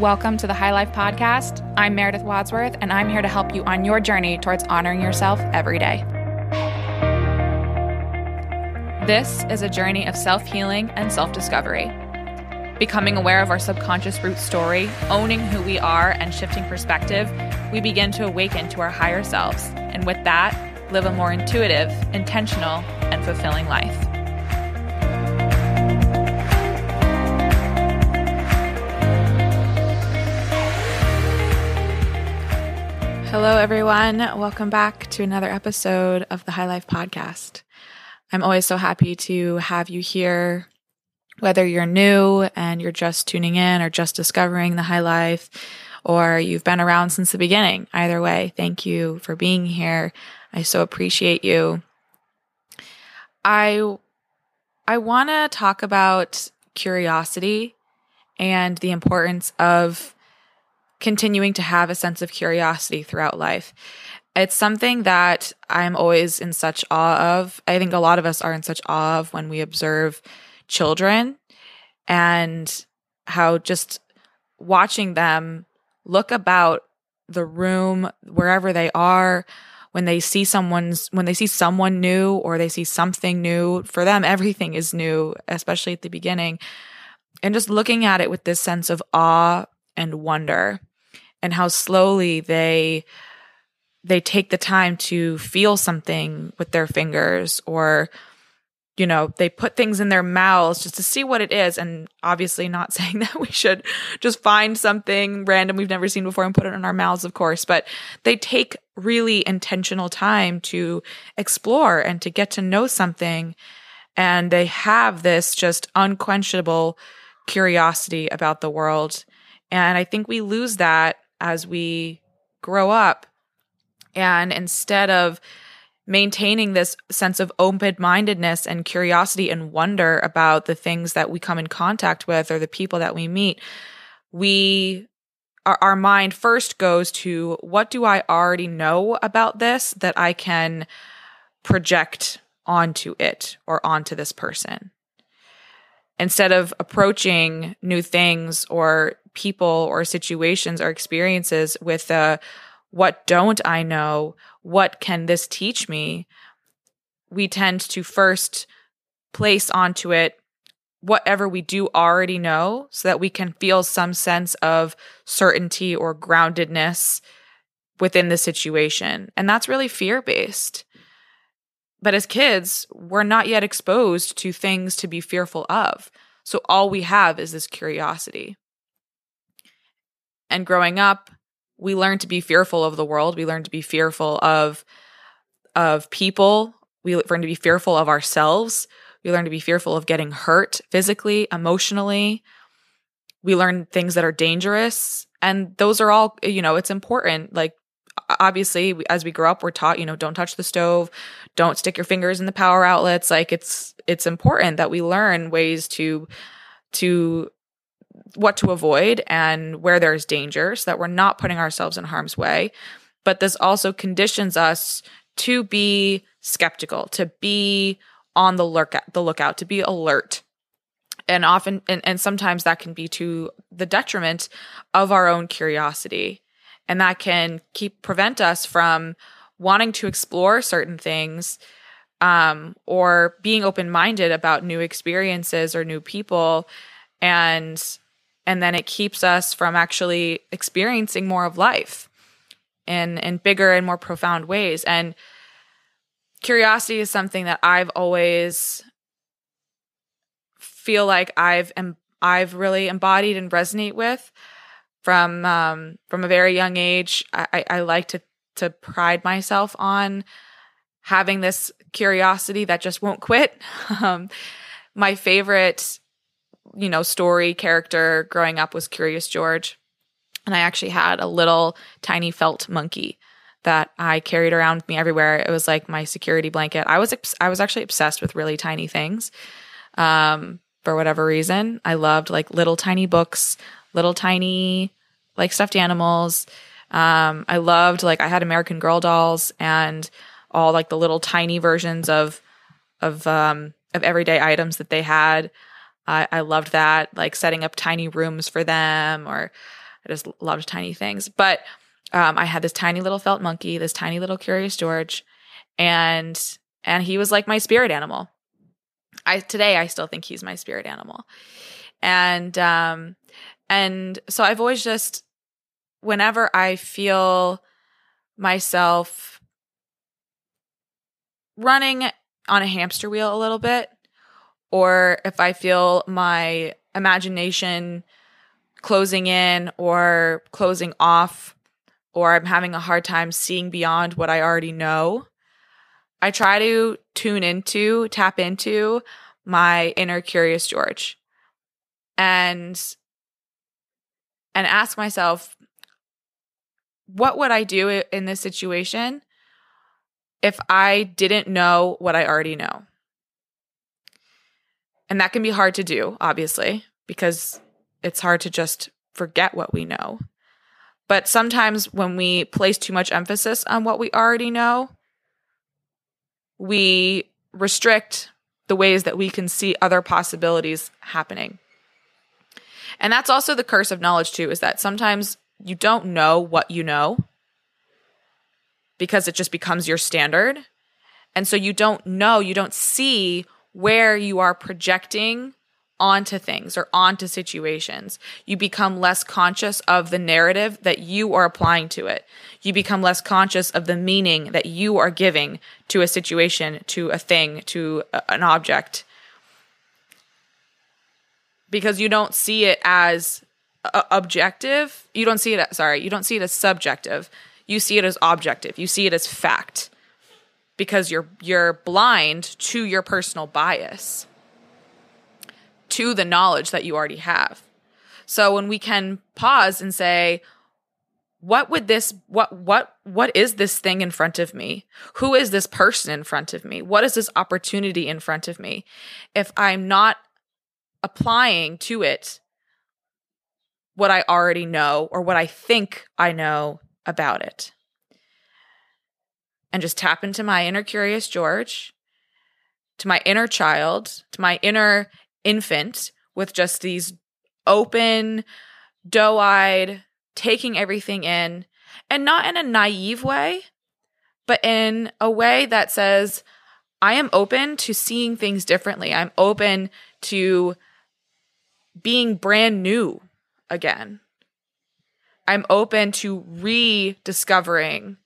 Welcome to the High Life Podcast. I'm Meredith Wadsworth, and I'm here to help you on your journey towards honoring yourself every day. This is a journey of self healing and self discovery. Becoming aware of our subconscious root story, owning who we are, and shifting perspective, we begin to awaken to our higher selves, and with that, live a more intuitive, intentional, and fulfilling life. Hello, everyone. Welcome back to another episode of the High Life Podcast. I'm always so happy to have you here whether you're new and you're just tuning in or just discovering the high life, or you've been around since the beginning. Either way, thank you for being here. I so appreciate you. I I want to talk about curiosity and the importance of continuing to have a sense of curiosity throughout life. It's something that I'm always in such awe of. I think a lot of us are in such awe of when we observe children and how just watching them look about the room wherever they are when they see someone's when they see someone new or they see something new for them everything is new especially at the beginning and just looking at it with this sense of awe and wonder and how slowly they they take the time to feel something with their fingers or you know, they put things in their mouths just to see what it is. And obviously, not saying that we should just find something random we've never seen before and put it in our mouths, of course, but they take really intentional time to explore and to get to know something. And they have this just unquenchable curiosity about the world. And I think we lose that as we grow up. And instead of maintaining this sense of open mindedness and curiosity and wonder about the things that we come in contact with or the people that we meet, we our, our mind first goes to what do I already know about this that I can project onto it or onto this person. Instead of approaching new things or people or situations or experiences with a what don't I know? What can this teach me? We tend to first place onto it whatever we do already know so that we can feel some sense of certainty or groundedness within the situation. And that's really fear based. But as kids, we're not yet exposed to things to be fearful of. So all we have is this curiosity. And growing up, we learn to be fearful of the world. We learn to be fearful of of people. We learn to be fearful of ourselves. We learn to be fearful of getting hurt physically, emotionally. We learn things that are dangerous. And those are all, you know, it's important. Like, obviously, as we grow up, we're taught, you know, don't touch the stove, don't stick your fingers in the power outlets. Like, it's, it's important that we learn ways to, to what to avoid and where there's danger so that we're not putting ourselves in harm's way. But this also conditions us to be skeptical, to be on the lookout, the lookout, to be alert. And often, and, and sometimes that can be to the detriment of our own curiosity. And that can keep prevent us from wanting to explore certain things um, or being open minded about new experiences or new people. And and then it keeps us from actually experiencing more of life in in bigger and more profound ways and curiosity is something that I've always feel like I've em- I've really embodied and resonate with from um, from a very young age. I, I like to to pride myself on having this curiosity that just won't quit. um, my favorite you know, story character growing up was Curious George. And I actually had a little tiny felt monkey that I carried around with me everywhere. It was like my security blanket. I was I was actually obsessed with really tiny things. Um, for whatever reason, I loved like little tiny books, little tiny like stuffed animals. Um, I loved like I had American Girl dolls and all like the little tiny versions of of um of everyday items that they had. I, I loved that, like setting up tiny rooms for them or I just loved tiny things. But um, I had this tiny little felt monkey, this tiny little Curious George, and and he was like my spirit animal. I today I still think he's my spirit animal, and um, and so I've always just whenever I feel myself running on a hamster wheel a little bit, or if I feel my imagination closing in or closing off, or I'm having a hard time seeing beyond what I already know, I try to tune into, tap into my inner curious George and and ask myself what would I do in this situation if I didn't know what I already know? And that can be hard to do, obviously, because it's hard to just forget what we know. But sometimes when we place too much emphasis on what we already know, we restrict the ways that we can see other possibilities happening. And that's also the curse of knowledge, too, is that sometimes you don't know what you know because it just becomes your standard. And so you don't know, you don't see where you are projecting onto things or onto situations. You become less conscious of the narrative that you are applying to it. You become less conscious of the meaning that you are giving to a situation, to a thing, to a, an object. Because you don't see it as uh, objective. You don't see it, as, sorry, you don't see it as subjective. You see it as objective. You see it as fact because you're you're blind to your personal bias to the knowledge that you already have. So when we can pause and say, what would this what what what is this thing in front of me? Who is this person in front of me? What is this opportunity in front of me? If i'm not applying to it what i already know or what i think i know about it and just tap into my inner curious george to my inner child to my inner infant with just these open, doe eyed, taking everything in, and not in a naive way, but in a way that says, I am open to seeing things differently. I'm open to being brand new again. I'm open to rediscovering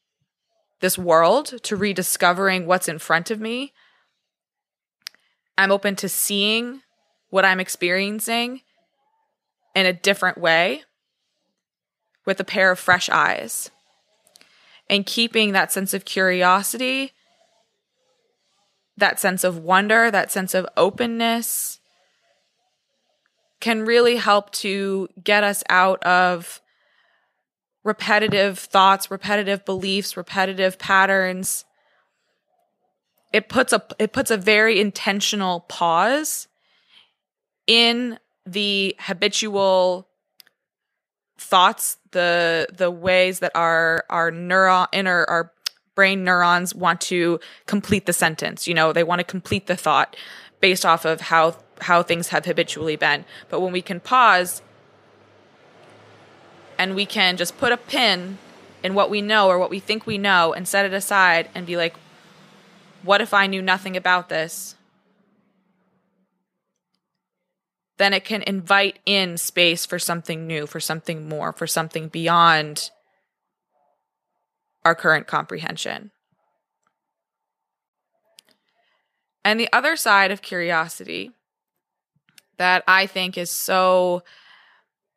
this world, to rediscovering what's in front of me. I'm open to seeing what I'm experiencing in a different way with a pair of fresh eyes and keeping that sense of curiosity, that sense of wonder, that sense of openness can really help to get us out of repetitive thoughts, repetitive beliefs, repetitive patterns. It puts a it puts a very intentional pause in the habitual thoughts, the the ways that our our neuron inner our brain neurons want to complete the sentence. You know, they want to complete the thought based off of how how things have habitually been. But when we can pause and we can just put a pin in what we know or what we think we know and set it aside and be like, what if I knew nothing about this? then it can invite in space for something new, for something more, for something beyond our current comprehension. And the other side of curiosity that I think is so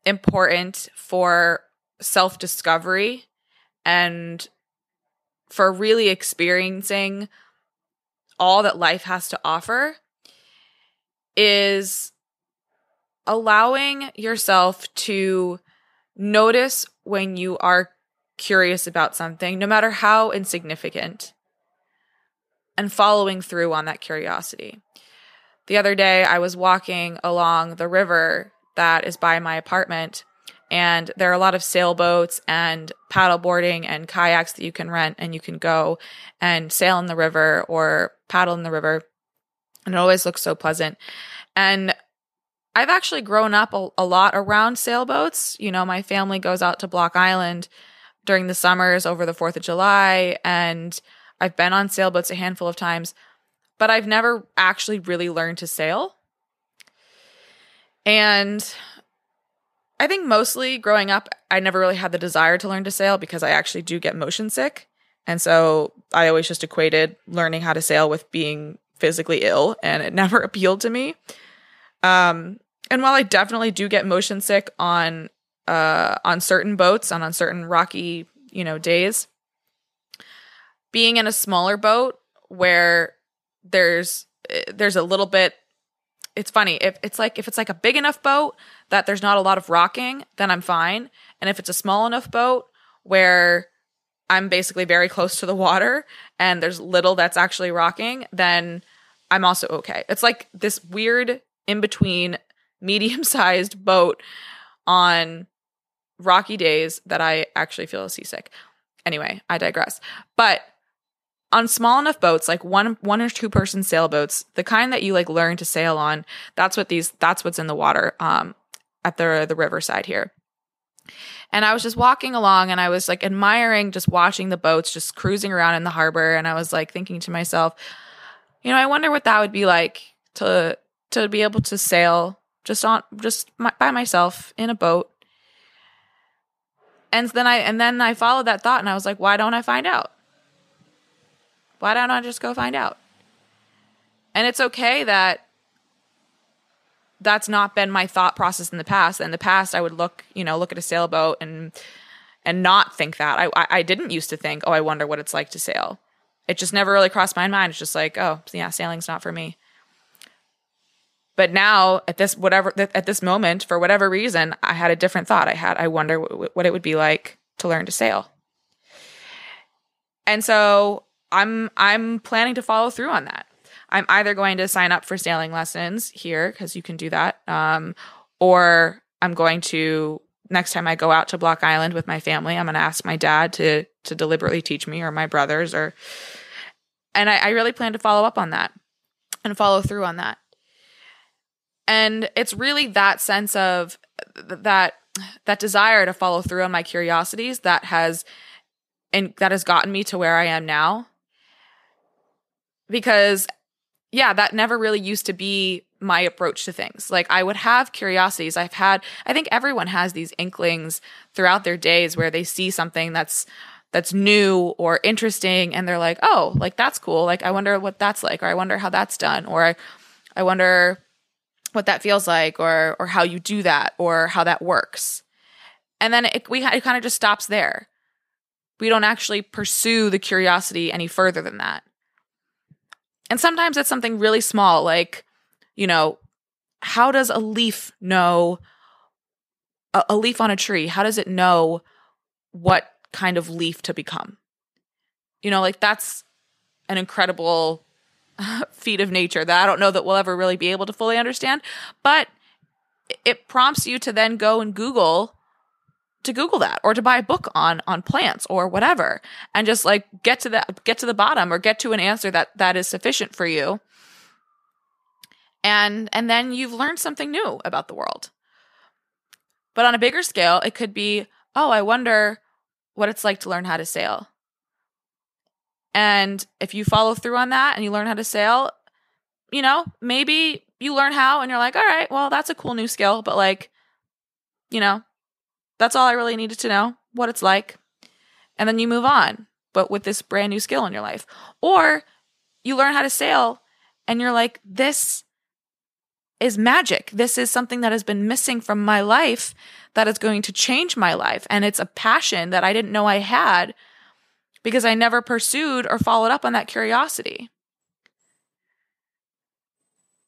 important for self discovery and for really experiencing all that life has to offer is allowing yourself to notice when you are curious about something, no matter how insignificant, and following through on that curiosity. The other day, I was walking along the river that is by my apartment, and there are a lot of sailboats and paddleboarding and kayaks that you can rent, and you can go and sail in the river or paddle in the river. And it always looks so pleasant. And I've actually grown up a, a lot around sailboats. You know, my family goes out to Block Island during the summers over the 4th of July, and I've been on sailboats a handful of times, but I've never actually really learned to sail. And I think mostly growing up, I never really had the desire to learn to sail because I actually do get motion sick. And so I always just equated learning how to sail with being physically ill, and it never appealed to me. Um, and while I definitely do get motion sick on uh, on certain boats and on certain rocky, you know, days, being in a smaller boat where there's eh, there's a little bit it's funny if it's like if it's like a big enough boat that there's not a lot of rocking then i'm fine and if it's a small enough boat where i'm basically very close to the water and there's little that's actually rocking then i'm also okay it's like this weird in between medium sized boat on rocky days that I actually feel seasick. Anyway, I digress. But on small enough boats, like one one or two person sailboats, the kind that you like learn to sail on, that's what these that's what's in the water um at the the riverside here. And I was just walking along and I was like admiring just watching the boats just cruising around in the harbor and I was like thinking to myself, you know, I wonder what that would be like to to be able to sail just on just my, by myself in a boat. And then I and then I followed that thought and I was like, why don't I find out? Why don't I just go find out? And it's okay that that's not been my thought process in the past. In the past, I would look, you know, look at a sailboat and and not think that. I I didn't used to think, oh, I wonder what it's like to sail. It just never really crossed my mind. It's just like, oh, yeah, sailing's not for me. But now at this whatever at this moment for whatever reason I had a different thought. I had I wonder what it would be like to learn to sail. And so I'm I'm planning to follow through on that. I'm either going to sign up for sailing lessons here because you can do that, um, or I'm going to next time I go out to Block Island with my family, I'm going to ask my dad to to deliberately teach me or my brothers or, and I, I really plan to follow up on that and follow through on that. And it's really that sense of that that desire to follow through on my curiosities that has and that has gotten me to where I am now. Because yeah, that never really used to be my approach to things. Like I would have curiosities. I've had I think everyone has these inklings throughout their days where they see something that's that's new or interesting and they're like, "Oh, like that's cool. Like I wonder what that's like or I wonder how that's done or I I wonder what that feels like or or how you do that or how that works and then it, we it kind of just stops there we don't actually pursue the curiosity any further than that and sometimes it's something really small like you know how does a leaf know a, a leaf on a tree how does it know what kind of leaf to become you know like that's an incredible feat of nature that I don't know that we'll ever really be able to fully understand. But it prompts you to then go and Google to Google that or to buy a book on on plants or whatever and just like get to the get to the bottom or get to an answer that that is sufficient for you. And and then you've learned something new about the world. But on a bigger scale, it could be, oh, I wonder what it's like to learn how to sail. And if you follow through on that and you learn how to sail, you know, maybe you learn how and you're like, all right, well, that's a cool new skill, but like, you know, that's all I really needed to know what it's like. And then you move on, but with this brand new skill in your life. Or you learn how to sail and you're like, this is magic. This is something that has been missing from my life that is going to change my life. And it's a passion that I didn't know I had because I never pursued or followed up on that curiosity.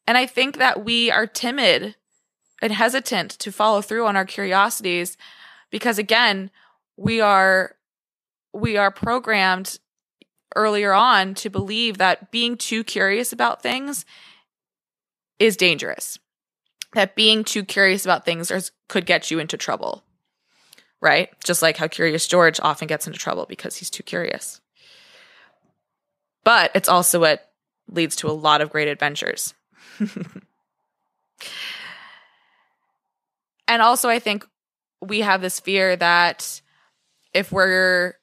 And I think that we are timid and hesitant to follow through on our curiosities because again, we are we are programmed earlier on to believe that being too curious about things is dangerous. That being too curious about things could get you into trouble right? Just like how Curious George often gets into trouble because he's too curious. But it's also what leads to a lot of great adventures. and also I think we have this fear that if we're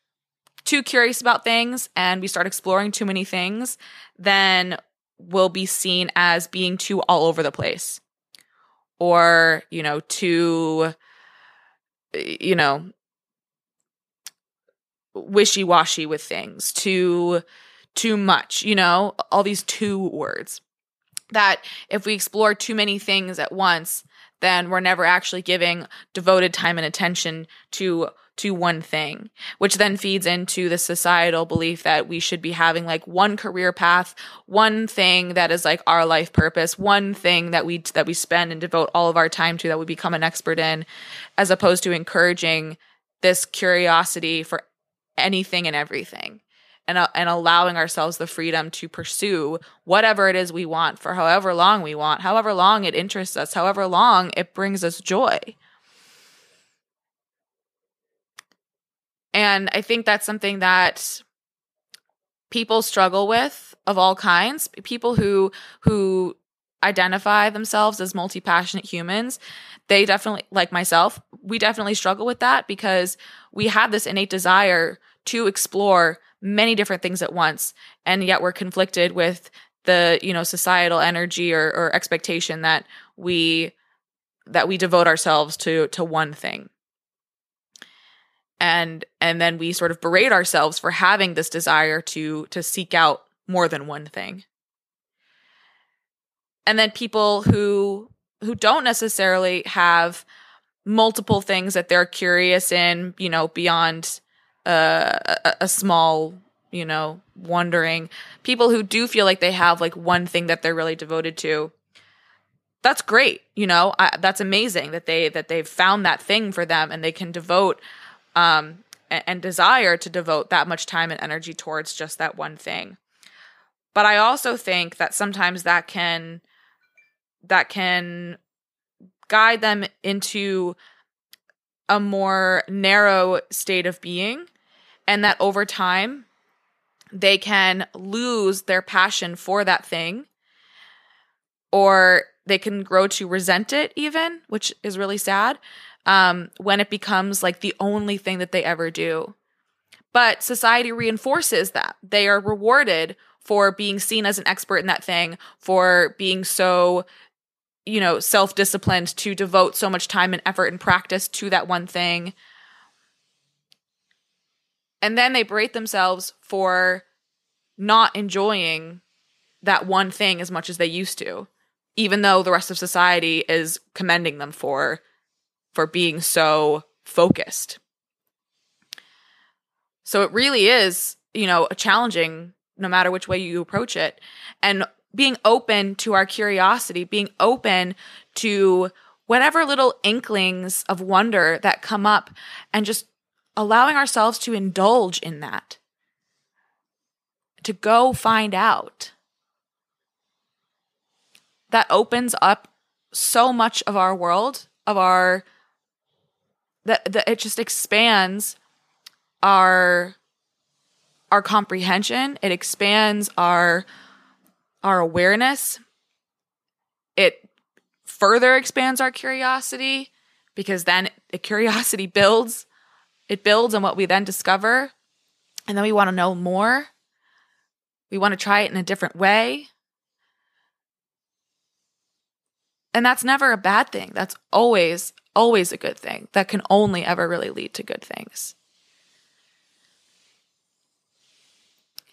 too curious about things and we start exploring too many things, then we'll be seen as being too all over the place or, you know, too, you know, wishy washy with things, too, too much, you know, all these two words. That if we explore too many things at once, then we're never actually giving devoted time and attention to to one thing, which then feeds into the societal belief that we should be having like one career path, one thing that is like our life purpose, one thing that we that we spend and devote all of our time to that we become an expert in, as opposed to encouraging this curiosity for anything and everything. And, uh, and allowing ourselves the freedom to pursue whatever it is we want for however long we want, however long it interests us, however long it brings us joy. And I think that's something that people struggle with of all kinds. People who who identify themselves as multi-passionate humans, they definitely like myself, we definitely struggle with that because we have this innate desire to explore many different things at once and yet we're conflicted with the, you know, societal energy or, or expectation that we that we devote ourselves to to one thing. And and then we sort of berate ourselves for having this desire to to seek out more than one thing. And then people who who don't necessarily have multiple things that they're curious in you know beyond a, a small you know wondering people who do feel like they have like one thing that they're really devoted to that's great you know? I, that's amazing that they that they've found that thing for them and they can devote um, and, and desire to devote that much time and energy towards just that one thing. But I also think that sometimes that can that can guide them into a more narrow state of being and that over time they can lose their passion for that thing or they can grow to resent it even which is really sad um, when it becomes like the only thing that they ever do. But society reinforces that. They are rewarded for being seen as an expert in that thing, for being so, you know, self disciplined to devote so much time and effort and practice to that one thing. And then they berate themselves for not enjoying that one thing as much as they used to, even though the rest of society is commending them for for being so focused. So it really is, you know, challenging no matter which way you approach it. And being open to our curiosity, being open to whatever little inklings of wonder that come up and just allowing ourselves to indulge in that, to go find out. That opens up so much of our world, of our that that it just expands our our comprehension. It expands our our awareness. It further expands our curiosity because then it, curiosity builds it builds on what we then discover. And then we want to know more. We want to try it in a different way. And that's never a bad thing. That's always always a good thing. That can only ever really lead to good things.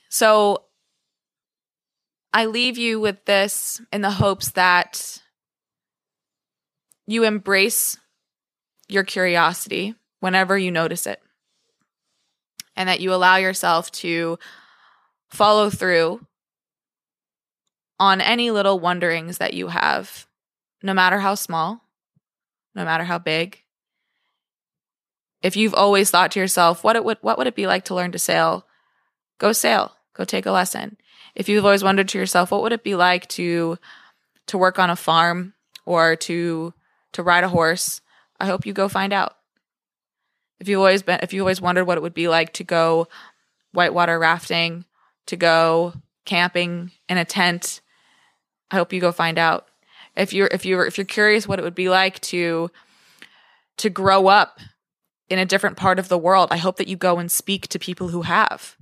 So I leave you with this in the hopes that you embrace your curiosity whenever you notice it, and that you allow yourself to follow through on any little wonderings that you have, no matter how small no matter how big. If you've always thought to yourself, what it would what would it be like to learn to sail? Go sail. Go take a lesson. If you've always wondered to yourself, what would it be like to to work on a farm or to to ride a horse? I hope you go find out. If you've always been if you always wondered what it would be like to go whitewater rafting, to go camping in a tent, I hope you go find out if you're if you're if you're curious what it would be like to to grow up in a different part of the world. I hope that you go and speak to people who have.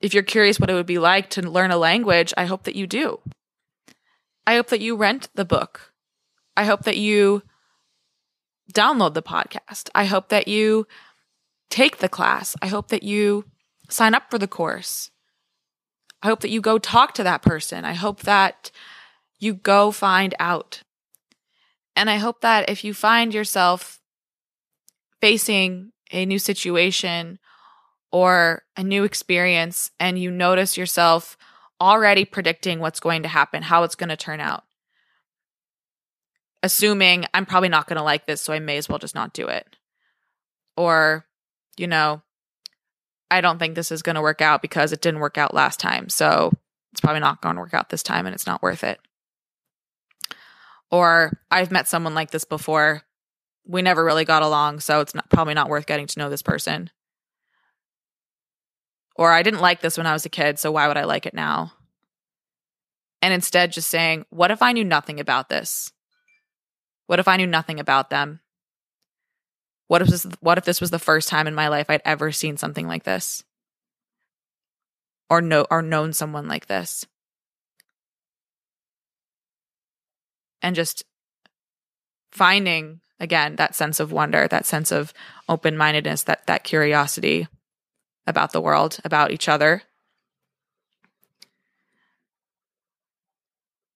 If you're curious what it would be like to learn a language, I hope that you do. I hope that you rent the book. I hope that you download the podcast. I hope that you take the class. I hope that you sign up for the course. I hope that you go talk to that person. I hope that you go find out. And I hope that if you find yourself facing a new situation or a new experience and you notice yourself already predicting what's going to happen, how it's going to turn out, assuming I'm probably not going to like this, so I may as well just not do it. Or, you know, I don't think this is going to work out because it didn't work out last time. So it's probably not going to work out this time and it's not worth it. Or I've met someone like this before we never really got along, so it's not, probably not worth getting to know this person. Or I didn't like this when I was a kid, so why would I like it now? And instead, just saying, what if I knew nothing about this? What if I knew nothing about them? What if this, what if this was the first time in my life I'd ever seen something like this? Or know or known someone like this? And just finding again that sense of wonder that sense of open-mindedness that that curiosity about the world about each other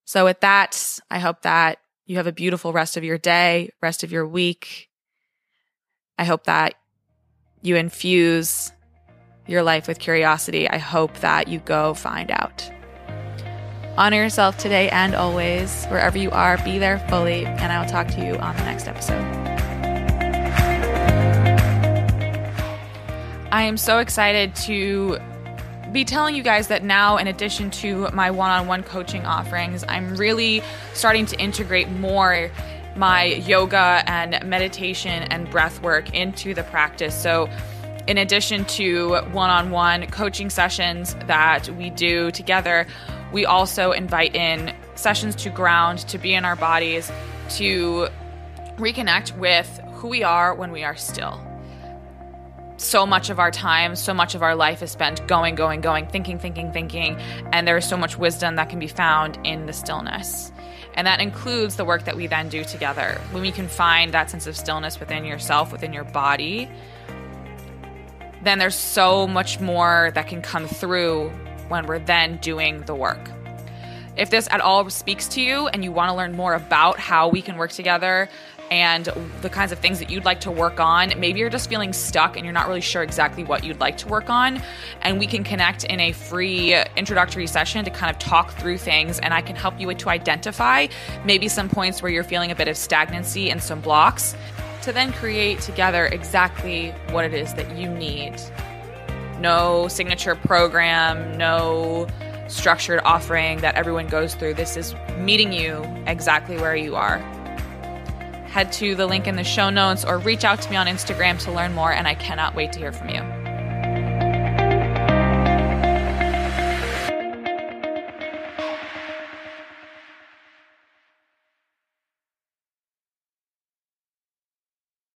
so with that i hope that you have a beautiful rest of your day rest of your week i hope that you infuse your life with curiosity i hope that you go find out Honor yourself today and always. Wherever you are, be there fully. And I will talk to you on the next episode. I am so excited to be telling you guys that now, in addition to my one on one coaching offerings, I'm really starting to integrate more my yoga and meditation and breath work into the practice. So, in addition to one on one coaching sessions that we do together, we also invite in sessions to ground, to be in our bodies, to reconnect with who we are when we are still. So much of our time, so much of our life is spent going, going, going, thinking, thinking, thinking. And there is so much wisdom that can be found in the stillness. And that includes the work that we then do together. When we can find that sense of stillness within yourself, within your body, then there's so much more that can come through when we're then doing the work. If this at all speaks to you and you want to learn more about how we can work together and the kinds of things that you'd like to work on, maybe you're just feeling stuck and you're not really sure exactly what you'd like to work on, and we can connect in a free introductory session to kind of talk through things and I can help you to identify maybe some points where you're feeling a bit of stagnancy and some blocks to then create together exactly what it is that you need no signature program, no structured offering that everyone goes through. This is meeting you exactly where you are. Head to the link in the show notes or reach out to me on Instagram to learn more, and I cannot wait to hear from you.